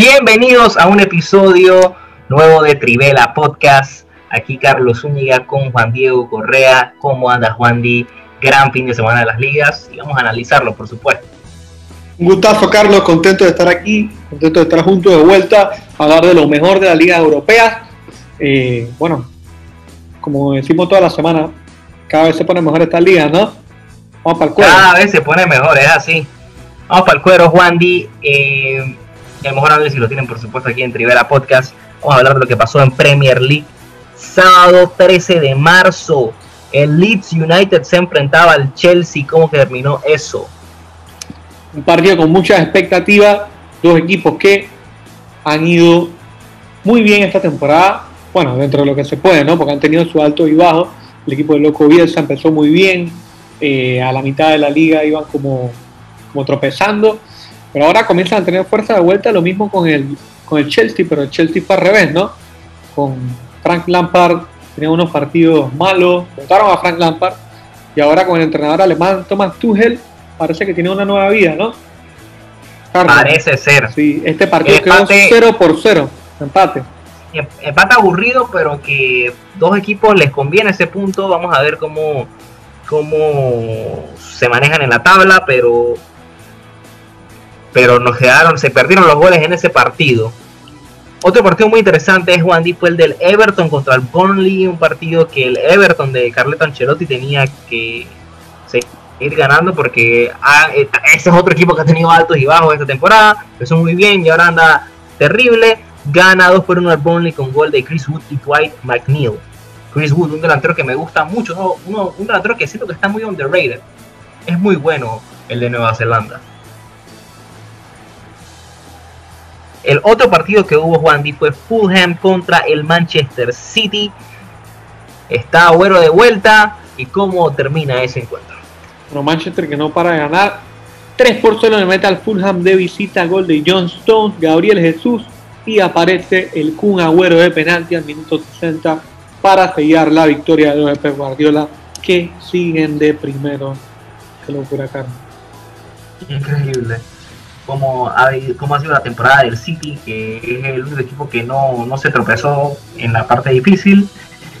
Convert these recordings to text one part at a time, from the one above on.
Bienvenidos a un episodio nuevo de Trivela Podcast. Aquí Carlos Zúñiga con Juan Diego Correa. ¿Cómo anda Juan Di? Gran fin de semana de las ligas y vamos a analizarlo, por supuesto. Un gustazo, Carlos. Contento de estar aquí, contento de estar juntos de vuelta a hablar de lo mejor de la liga europea. Eh, bueno, como decimos toda la semana, cada vez se pone mejor esta liga, ¿no? Vamos para el cuero. Cada vez se pone mejor, es así. Vamos para el cuero, Juan Di. Eh, el mejor análisis lo tienen, por supuesto, aquí en Trivera Podcast. Vamos a hablar de lo que pasó en Premier League. Sábado 13 de marzo, el Leeds United se enfrentaba al Chelsea. ¿Cómo terminó eso? Un partido con muchas expectativas. Dos equipos que han ido muy bien esta temporada. Bueno, dentro de lo que se puede, ¿no? Porque han tenido su alto y bajo. El equipo de Loco Bielsa empezó muy bien. Eh, a la mitad de la liga iban como, como tropezando pero ahora comienzan a tener fuerza de vuelta, lo mismo con el, con el Chelsea, pero el Chelsea fue al revés, ¿no? Con Frank Lampard tenía unos partidos malos, votaron a Frank Lampard, y ahora con el entrenador alemán Thomas Tuchel parece que tiene una nueva vida, ¿no? parece ser. Sí, este partido quedó 0 por 0, empate. Em, empate aburrido, pero que dos equipos les conviene ese punto. Vamos a ver cómo, cómo se manejan en la tabla, pero pero nos quedaron, se perdieron los goles en ese partido. Otro partido muy interesante es Juan fue el del Everton contra el Burnley, un partido que el Everton de Carleto Ancelotti tenía que seguir ganando porque ah, eh, ese es otro equipo que ha tenido altos y bajos esta temporada, empezó muy bien y ahora anda terrible. Gana 2 por 1 al Burnley con gol de Chris Wood y Dwight McNeil. Chris Wood, un delantero que me gusta mucho, un delantero que siento que está muy underrated. Es muy bueno el de Nueva Zelanda. El otro partido que hubo Juan Di fue Fulham contra el Manchester City. Está Agüero de vuelta. ¿Y cómo termina ese encuentro? Bueno, Manchester que no para de ganar. 3 por 0 le mete al Fulham de visita. Gol de John Stones, Gabriel Jesús. Y aparece el Kun Agüero de penalti al minuto 60 para sellar la victoria de los Pep Guardiola que siguen de primero. Qué locura, Carlos. Increíble cómo ha, cómo ha sido la temporada del City, que es el único equipo que no, no se tropezó en la parte difícil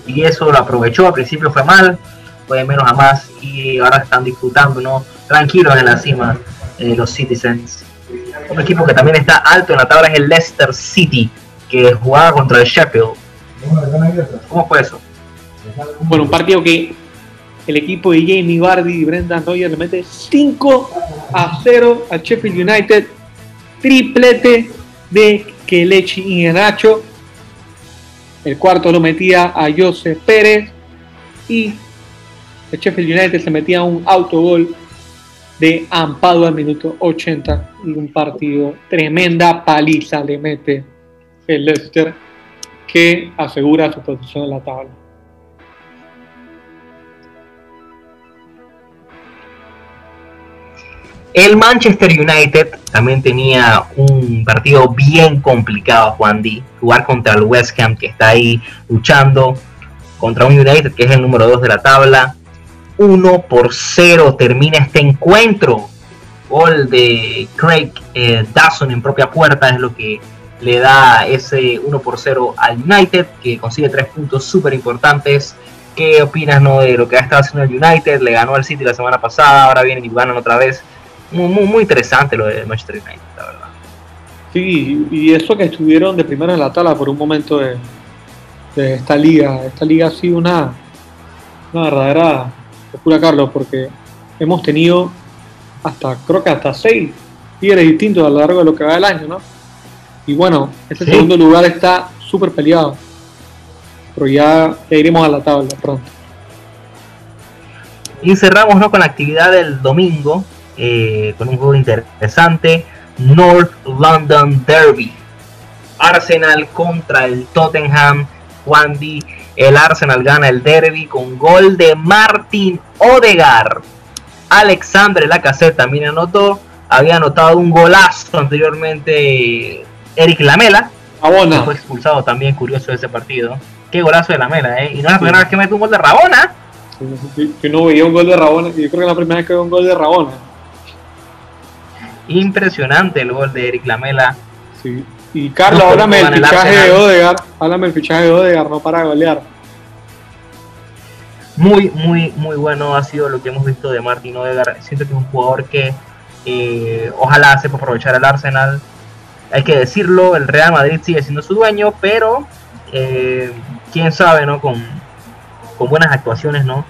y eso lo aprovechó. Al principio fue mal, fue de menos a más y ahora están disfrutando ¿no? tranquilos en la cima eh, los Citizens. Un equipo que también está alto en la tabla es el Leicester City, que jugaba contra el Sheffield. ¿Cómo fue eso? Bueno, un partido que el equipo de Jamie Vardy y Brendan Neuer le mete 5 a 0 a Sheffield United. Triplete de Kelechi y Nacho. El cuarto lo metía a José Pérez. Y el Sheffield United se metía un autogol de Ampado al minuto 80. Y un partido tremenda paliza le mete el Leicester que asegura su posición en la tabla. El Manchester United también tenía un partido bien complicado, Juan Di. Jugar contra el West Ham, que está ahí luchando contra un United que es el número 2 de la tabla. 1 por 0 termina este encuentro. Gol de Craig eh, Dawson en propia puerta es lo que le da ese 1 por 0 al United, que consigue tres puntos súper importantes. ¿Qué opinas no, de lo que ha estado haciendo el United? Le ganó al City la semana pasada, ahora vienen y ganan otra vez muy, muy, interesante lo de Manchester United, la verdad. Sí, y eso que estuvieron de primero en la tabla por un momento de, esta liga. Esta liga ha sido una, una verdadera locura, Carlos, porque hemos tenido hasta, creo que hasta seis líderes distintos a lo largo de lo que va del año, ¿no? Y bueno, este segundo lugar está súper peleado. Pero ya, ya, iremos a la tabla pronto. Y cerramos ¿no? con la actividad del domingo, eh, con un juego interesante. North London Derby. Arsenal contra el Tottenham. Wandy. El Arsenal gana el derby con gol de Martin Odegar. Alexandre Lacazette también anotó. Había anotado un golazo anteriormente Eric Lamela. Rabona. Fue expulsado también, curioso ese partido. Qué golazo de Lamela, ¿eh? Y no es la primera vez que mete un gol de Rabona. Yo no veía un gol de Rabona. Yo creo que es la primera vez que veo un gol de Rabona. Impresionante el gol de Eric Lamela. Y Carlos, háblame del fichaje de Odegar, háblame del fichaje de Odegar, no para golear. Muy, muy, muy bueno ha sido lo que hemos visto de Martin Odegar. Siento que es un jugador que eh, ojalá sepa aprovechar el Arsenal. Hay que decirlo, el Real Madrid sigue siendo su dueño, pero eh, quién sabe, ¿no? Con, con buenas actuaciones, ¿no?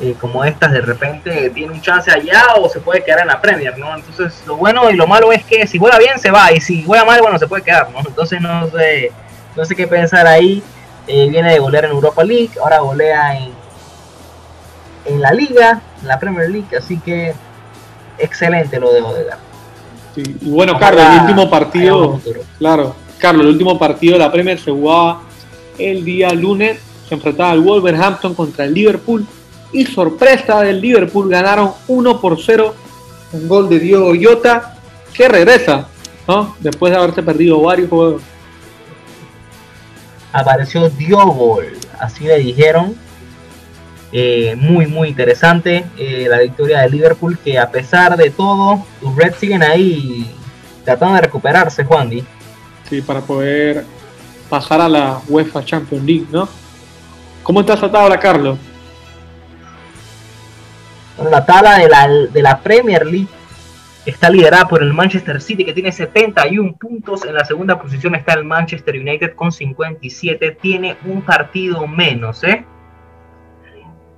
Eh, como estas de repente tiene un chance allá o se puede quedar en la Premier, ¿no? Entonces lo bueno y lo malo es que si juega bien se va y si juega mal, bueno, se puede quedar, ¿no? Entonces no sé, no sé qué pensar ahí. Eh, viene de golear en Europa League, ahora golea en, en la Liga, en la Premier League, así que excelente lo de Odegaard. Sí, y bueno, Carlos, el último partido, claro, Carlos, el último partido de la Premier se jugaba el día lunes, se enfrentaba el Wolverhampton contra el Liverpool y sorpresa del Liverpool ganaron 1 por 0 un gol de Diego Yota que regresa ¿no? después de haberse perdido varios juegos apareció Diogo así le dijeron eh, muy muy interesante eh, la victoria del Liverpool que a pesar de todo los Reds siguen ahí tratando de recuperarse Juan Di sí para poder pasar a la UEFA Champions League ¿no? ¿cómo estás esa tabla Carlos? La tabla de la, de la Premier League está liderada por el Manchester City que tiene 71 puntos. En la segunda posición está el Manchester United con 57. Tiene un partido menos. ¿eh?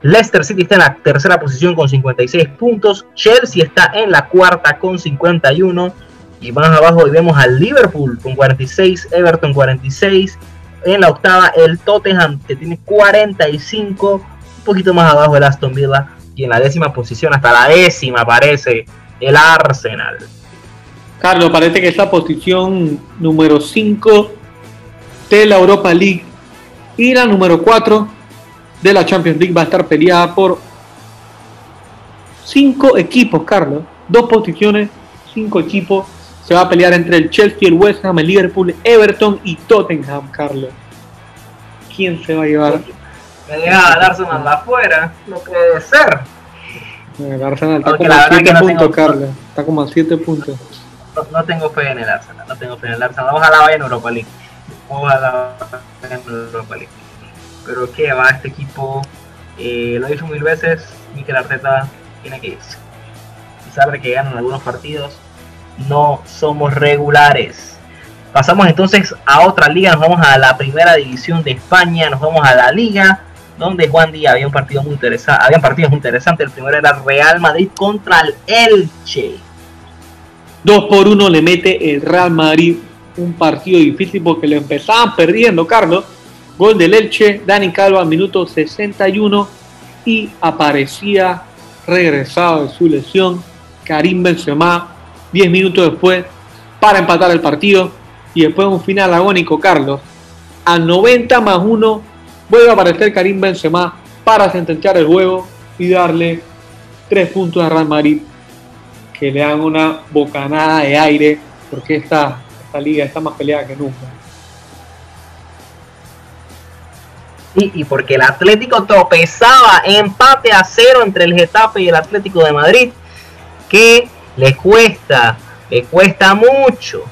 Leicester City está en la tercera posición con 56 puntos. Chelsea está en la cuarta con 51. Y más abajo vemos al Liverpool con 46. Everton 46. En la octava el Tottenham que tiene 45. Un poquito más abajo el Aston Villa y en la décima posición, hasta la décima aparece el Arsenal. Carlos, parece que esta posición número 5 de la Europa League y la número 4 de la Champions League va a estar peleada por cinco equipos, Carlos. Dos posiciones, cinco equipos. Se va a pelear entre el Chelsea, el West Ham, el Liverpool, Everton y Tottenham, Carlos. ¿Quién se va a llevar me deja al Arsenal afuera, no puede ser. El Arsenal está como a 7 puntos, Carlos. Está como a 7 puntos. No, tengo fe en el Arsenal, no tengo fe en el Arsenal. Ojalá vaya en Europa League. Ojalá vaya en Europa League. Pero que va este equipo, eh, lo he dicho mil veces, Mikel Arteta tiene que irse. A pesar de que ganan algunos partidos, no somos regulares. Pasamos entonces a otra liga, nos vamos a la primera división de España, nos vamos a la liga donde Juan Díaz había un partido muy interesante, habían partidos muy interesantes. El primero era Real Madrid contra el Elche. 2 por 1 le mete el Real Madrid. Un partido difícil porque lo empezaban perdiendo, Carlos. Gol del Elche, Dani Calva, minuto 61. Y aparecía regresado de su lesión Karim Benzema 10 minutos después para empatar el partido. Y después un final agónico, Carlos. A 90 más 1 vuelve a aparecer Karim Benzema para sentenciar el juego y darle tres puntos a Real Madrid que le dan una bocanada de aire porque esta, esta liga está más peleada que nunca. y porque el Atlético tropezaba empate a cero entre el Getafe y el Atlético de Madrid, que le cuesta, le cuesta mucho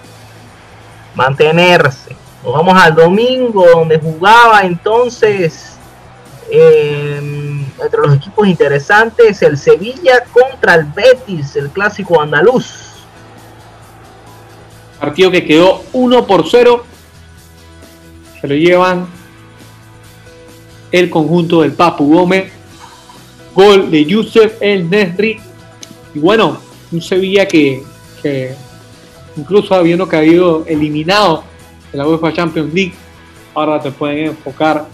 mantenerse. Vamos al domingo donde jugaba entonces em, entre los equipos interesantes el Sevilla contra el Betis, el clásico andaluz. Partido que quedó 1 por 0. Se lo llevan el conjunto del Papu Gómez. Gol de Yusef El Nesri. Y bueno, un Sevilla que, que incluso habiendo caído eliminado la UEFA Champions League, ahora te pueden enfocar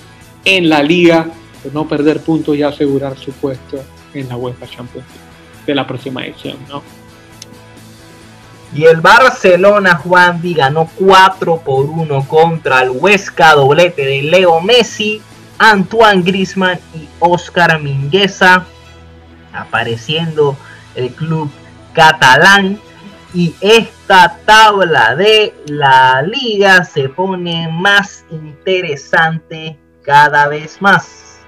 en la liga, de no perder puntos y asegurar su puesto en la UEFA Champions League de la próxima edición, ¿no? Y el Barcelona, Juan ganó 4 por 1 contra el Huesca, doblete de Leo Messi, Antoine Grisman y Oscar Mingueza, apareciendo el club catalán y esta tabla de la liga se pone más interesante cada vez más.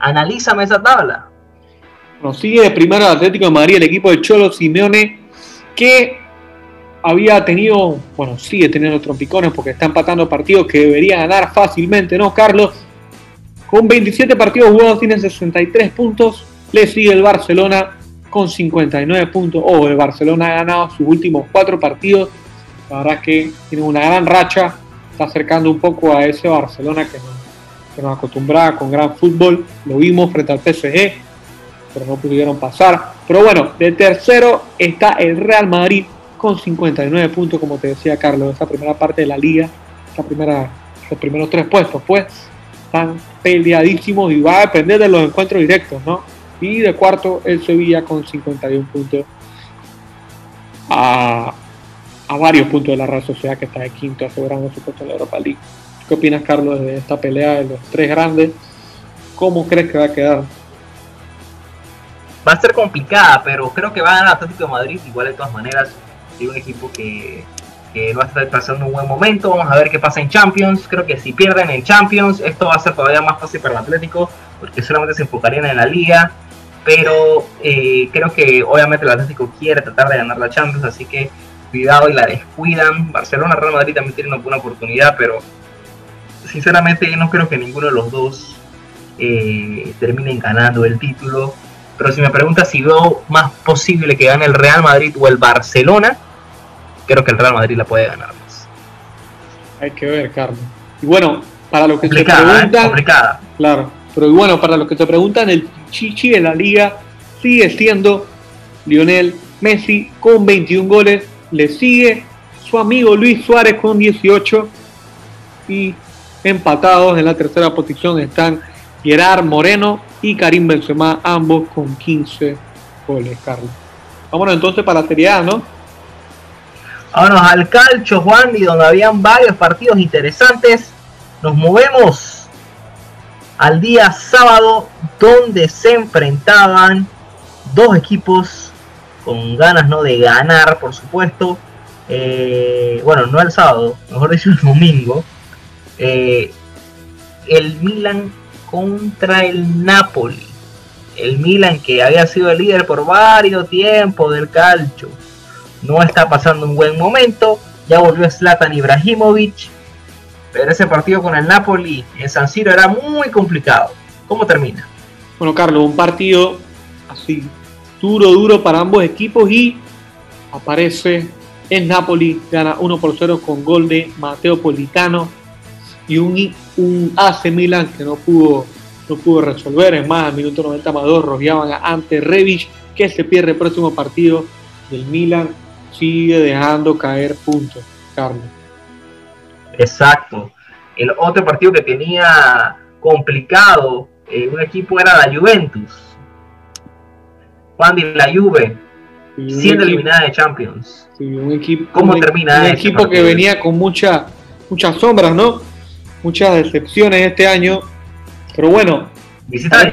Analízame esa tabla. Nos sigue de primero Atlético de Madrid, el equipo de Cholo Simeone, que había tenido, bueno, sigue teniendo trompicones porque está empatando partidos que debería ganar fácilmente, ¿no, Carlos? Con 27 partidos jugados tiene 63 puntos, le sigue el Barcelona con 59 puntos. Oh, el Barcelona ha ganado sus últimos cuatro partidos. La verdad es que tiene una gran racha, está acercando un poco a ese Barcelona que nos, que nos acostumbraba con gran fútbol. Lo vimos frente al PSG, pero no pudieron pasar. Pero bueno, de tercero está el Real Madrid con 59 puntos, como te decía Carlos, esa primera parte de la liga, primera, los primeros tres puestos, pues están peleadísimos y va a depender de los encuentros directos, ¿no? Y de cuarto el Sevilla con 51 puntos a, a varios puntos de la Real Sociedad que está de quinto asegurando su puesto en la Europa League. ¿Qué opinas, Carlos, de esta pelea de los tres grandes? ¿Cómo crees que va a quedar? Va a ser complicada, pero creo que va a ganar Atlético de Madrid igual de todas maneras y un equipo que, que va a estar pasando un buen momento. Vamos a ver qué pasa en Champions. Creo que si pierden en Champions, esto va a ser todavía más fácil para el Atlético, porque solamente se enfocarían en la liga. Pero eh, creo que obviamente el Atlético quiere tratar de ganar la Champions, así que cuidado y la descuidan. Barcelona, Real Madrid también tienen una buena oportunidad, pero sinceramente yo no creo que ninguno de los dos eh, terminen ganando el título. Pero si me preguntas si veo más posible que gane el Real Madrid o el Barcelona, creo que el Real Madrid la puede ganar más. Hay que ver, Carlos. Y bueno, para lo que complicada, se preguntan, ¿eh? complicada. Claro, pero bueno, para los que se preguntan, el chichi de la liga sigue siendo Lionel Messi con 21 goles. Le sigue su amigo Luis Suárez con 18. Y empatados en la tercera posición están Gerard Moreno y Karim Benzema, ambos con 15 goles, Carlos. Vámonos entonces para la Serie A, ¿no? Vámonos al calcho, Juan, y donde habían varios partidos interesantes. Nos movemos al día sábado, donde se enfrentaban dos equipos con ganas no de ganar, por supuesto. Eh, bueno, no el sábado, mejor dicho el domingo. Eh, el Milan contra el Napoli. El Milan que había sido el líder por varios tiempos del calcio. No está pasando un buen momento. Ya volvió Zlatan Ibrahimovic. Pero ese partido con el Napoli en San Siro era muy complicado. ¿Cómo termina? Bueno, Carlos, un partido así duro, duro para ambos equipos y aparece en Napoli, gana 1 por 0 con gol de Mateo Politano y un, un AC Milan que no pudo, no pudo resolver. Es más, al minuto 90 más 2 rodeaban ante Revich que se pierde el próximo partido del Milan. Sigue dejando caer puntos, Carlos. Exacto. El otro partido que tenía complicado eh, un equipo era la Juventus. Juan la Juve, siendo eliminada de Champions. sí, un equipo, ¿Cómo un, termina un equipo que venía con mucha, muchas sombras, ¿no? Muchas decepciones este año. Pero bueno, Visita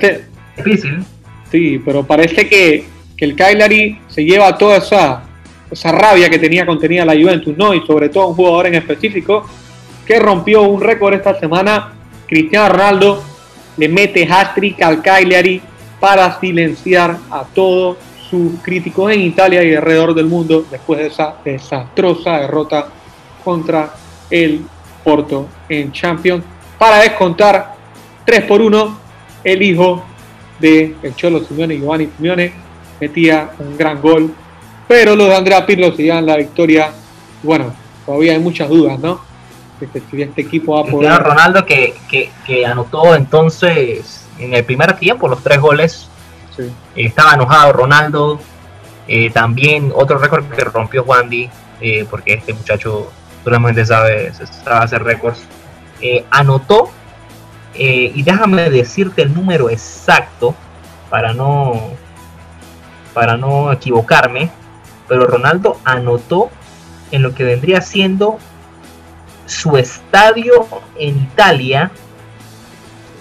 difícil. Sí, pero parece que, que el Cagliari se lleva toda esa, esa rabia que tenía contenida la Juventus, ¿no? Y sobre todo un jugador en específico que rompió un récord esta semana. Cristiano Ronaldo le mete hat-trick al Cagliari para silenciar a todos sus críticos en Italia y alrededor del mundo después de esa desastrosa derrota contra el Porto en Champions. Para descontar 3 por 1, el hijo de el Cholo Simeone, Giovanni Simeone, metía un gran gol, pero los de Andrea Pirlo se llevan la victoria. Bueno, todavía hay muchas dudas, ¿no? Que este equipo a poder. Ronaldo que, que, que anotó entonces en el primer tiempo los tres goles. Sí. Estaba enojado Ronaldo. Eh, también otro récord que rompió Wandy, eh, porque este muchacho solamente sabe, sabe hacer récords. Eh, anotó, y déjame decirte el número exacto para no, para no equivocarme, pero Ronaldo anotó en lo que vendría siendo su estadio en Italia,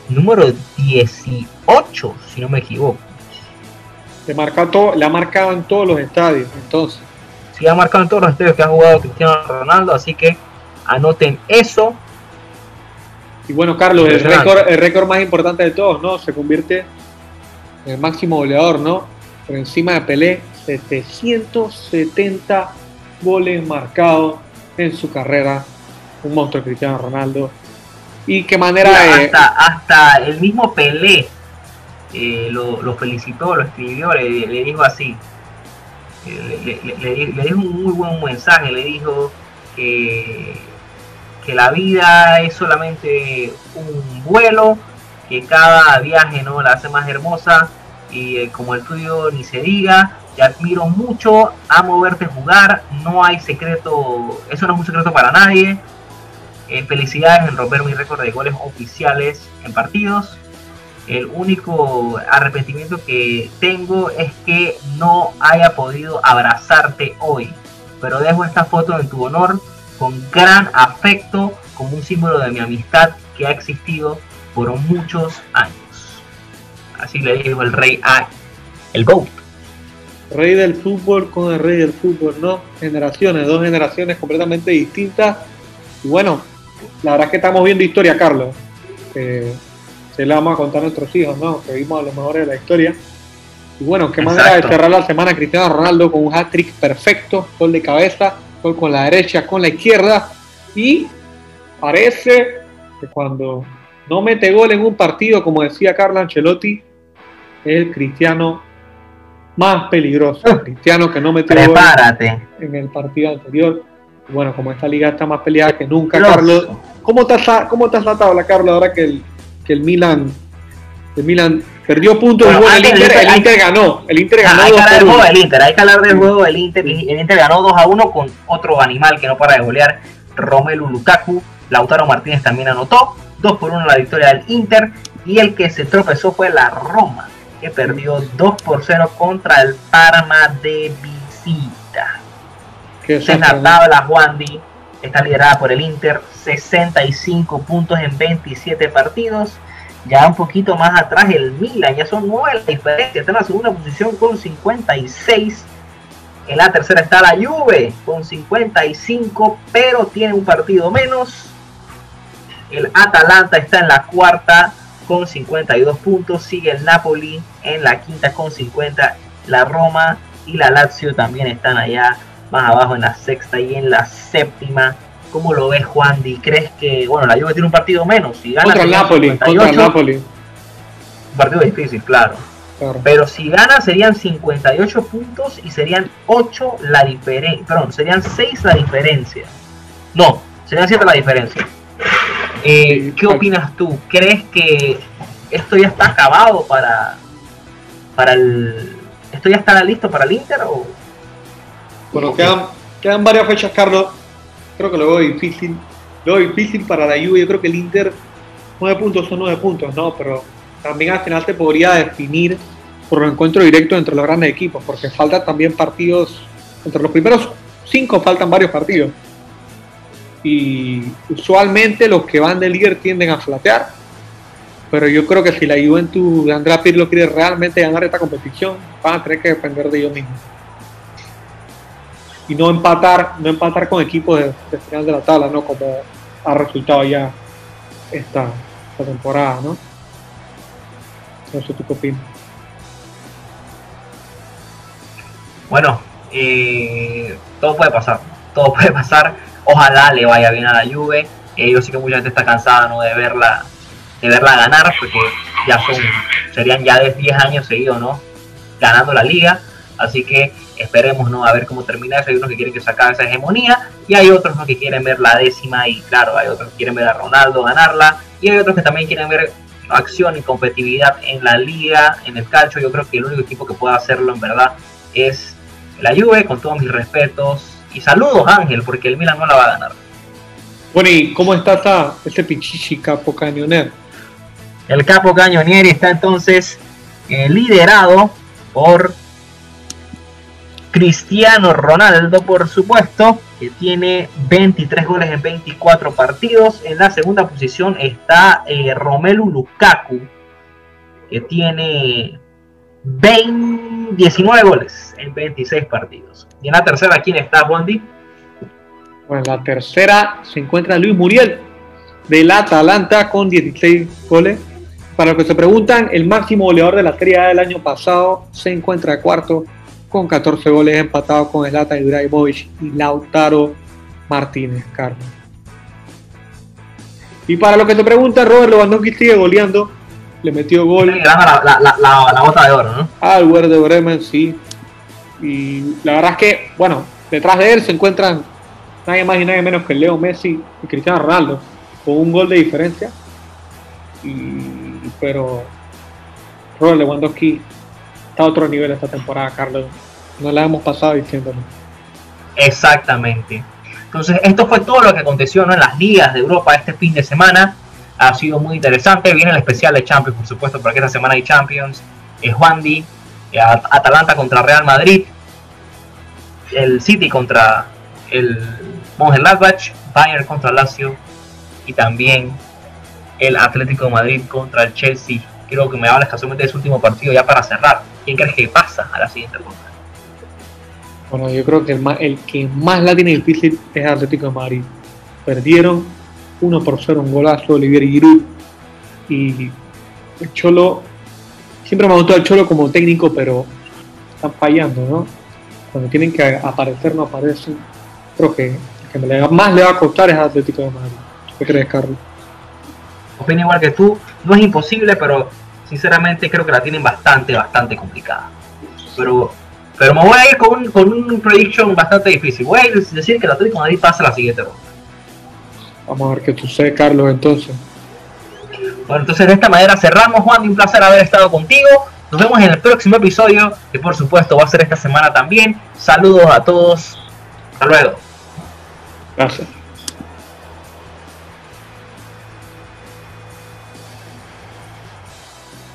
número 18, si no me equivoco. Le, marca todo, le ha marcado en todos los estadios. Entonces, Sí, ha marcado en todos los estadios que ha jugado Cristiano Ronaldo, así que anoten eso. y bueno, Carlos, el Impresionante. récord, el récord más importante de todos, ¿no? Se convierte en el máximo goleador, ¿no? Por encima de Pelé, 770 goles marcados en su carrera. Un monstruo Cristiano Ronaldo. Y qué manera de... Hasta, hasta el mismo Pelé eh, lo, felicitó, lo escribió, le, dijo así. Eh, le, dijo un muy buen mensaje, le dijo que, que la vida es solamente un vuelo, que cada viaje no la hace más hermosa y eh, como el tuyo ni se diga, te admiro mucho, amo verte jugar, no hay secreto, eso no es un secreto para nadie. Eh, felicidades en romper mi récord de goles oficiales en partidos. El único arrepentimiento que tengo es que no haya podido abrazarte hoy. Pero dejo esta foto en tu honor con gran afecto como un símbolo de mi amistad que ha existido por muchos años. Así le dijo el rey a el GOAT. Rey del fútbol con el rey del fútbol, ¿no? Generaciones, dos generaciones completamente distintas. Y bueno, la verdad es que estamos viendo historia, Carlos. se la vamos a contar a nuestros hijos, ¿no? Que vimos a los mejores de la historia. Y bueno, qué manera de cerrar la semana Cristiano Ronaldo con un hat-trick perfecto, gol de cabeza, gol con la derecha, con la izquierda. Y parece que cuando no mete gol en un partido, como decía Carlo Ancelotti, es el cristiano más peligroso. El cristiano que no metió gol en el partido anterior. Bueno, como esta liga está más peleada que nunca, Carlos. ¿Cómo te has, cómo te has la Carlos, ahora que el, que el Milan el Milan perdió puntos el, Inter, el Inter ganó. El Inter ganó. Hay que hablar del juego del Inter, hay que hablar del juego del Inter. El Inter ganó 2 a 1 con otro animal que no para de golear, Romelu Lukaku. Lautaro Martínez también anotó. 2 por 1 la victoria del Inter. Y el que se tropezó fue la Roma, que perdió 2 por 0 contra el Parma de visita. En la tabla, Juan Di está liderada por el Inter, 65 puntos en 27 partidos. Ya un poquito más atrás el Milan, ya son 9 la diferencia. Está en la segunda posición con 56. En la tercera está la Juve con 55, pero tiene un partido menos. El Atalanta está en la cuarta con 52 puntos. Sigue el Napoli en la quinta con 50. La Roma y la Lazio también están allá más abajo en la sexta y en la séptima. ¿Cómo lo ves, Juan? ¿Y crees que, bueno, la Juve tiene un partido menos? Si gana contra el Napoli, contra el Napoli. Un partido difícil, claro. Pero si gana serían 58 puntos y serían 8 la diferencia. Perdón, serían 6 la diferencia. No, serían 7 la diferencia. Eh, ¿Qué opinas tú? ¿Crees que esto ya está acabado para, para el... ¿Esto ya está listo para el Inter o...? Bueno, quedan, quedan varias fechas, Carlos. Creo que lo veo difícil. Lo veo difícil para la Juve. Yo creo que el Inter, 9 puntos son 9 puntos, ¿no? Pero también al final te podría definir por un encuentro directo entre los grandes equipos, porque faltan también partidos, entre los primeros 5 faltan varios partidos y usualmente los que van de líder tienden a flatear. Pero yo creo que si la Juventus de Andrea Pirlo quiere realmente ganar esta competición, van a tener que depender de ellos mismos. Y no empatar, no empatar con equipos de, final de la tabla, ¿no? Como ha resultado ya esta, temporada, ¿no? No sé tú qué opinas. Bueno, eh, todo puede pasar, todo puede pasar Ojalá le vaya bien a la Juve. Eh, yo sé que mucha gente está cansada ¿no? de verla de verla ganar, porque ya son, serían ya de 10 años seguidos, ¿no? Ganando la liga. Así que esperemos, ¿no? A ver cómo termina eso. Hay unos que quieren que sacar esa hegemonía y hay otros ¿no? que quieren ver la décima y claro, hay otros que quieren ver a Ronaldo ganarla y hay otros que también quieren ver acción y competitividad en la liga, en el calcio. Yo creo que el único equipo que puede hacerlo en verdad es la Juve, con todos mis respetos. Y saludos Ángel, porque el Milan no la va a ganar. Bueno, ¿y cómo está ese Pichichi Capo Cañonier? El Capo Cañonieri está entonces eh, liderado por Cristiano Ronaldo, por supuesto, que tiene 23 goles en 24 partidos. En la segunda posición está eh, Romelu Lukaku, que tiene 20, 19 goles en 26 partidos. Y en la tercera, ¿quién está, Juan Bueno, en la tercera se encuentra Luis Muriel del Atalanta con 16 goles. Para los que se preguntan, el máximo goleador de la Serie A del año pasado se encuentra cuarto con 14 goles empatados con Zlatan Ibrahimovic y Lautaro Martínez, Carlos. Y para lo que te pregunta, Robert Lewandowski sigue goleando. Le metió gol. La, la, la, la, bota de oro, ¿no? Al de Bremen, sí. Y la verdad es que, bueno, detrás de él se encuentran nadie más y nadie menos que Leo Messi y Cristiano Ronaldo, con un gol de diferencia. pero Robert Lewandowski está a otro nivel esta temporada, Carlos. No la hemos pasado diciéndolo. Exactamente. Entonces, esto fue todo lo que aconteció en las ligas de Europa este fin de semana. Ha sido muy interesante. Viene el especial de Champions, por supuesto, porque esta semana hay Champions. Es Juan Di, Atalanta contra Real Madrid, el City contra el Mönchengladbach, Bayern contra Lazio y también el Atlético de Madrid contra el Chelsea. Quiero que me hables casualmente de ese último partido ya para cerrar. ¿Quién crees que pasa a la siguiente ronda? Bueno, yo creo que el, el que más la tiene difícil es Atlético de Madrid. Perdieron 1 por 0, un golazo Olivier Giroud. Y el Cholo, siempre me ha gustado el Cholo como técnico, pero están fallando, ¿no? Cuando tienen que aparecer, no aparecen. Creo que que más le va a costar es Atlético de Madrid. ¿Qué crees, Carlos? Opino igual que tú. No es imposible, pero sinceramente creo que la tienen bastante, bastante complicada. Pero pero me voy a ir con un, con un prediction bastante difícil. Voy a decir que el Atlético de Madrid pasa la siguiente ronda. Vamos a ver qué sucede, Carlos, entonces. Bueno, entonces de esta manera cerramos, Juan. Un placer haber estado contigo. Nos vemos en el próximo episodio, que por supuesto va a ser esta semana también. Saludos a todos. Hasta luego. Gracias.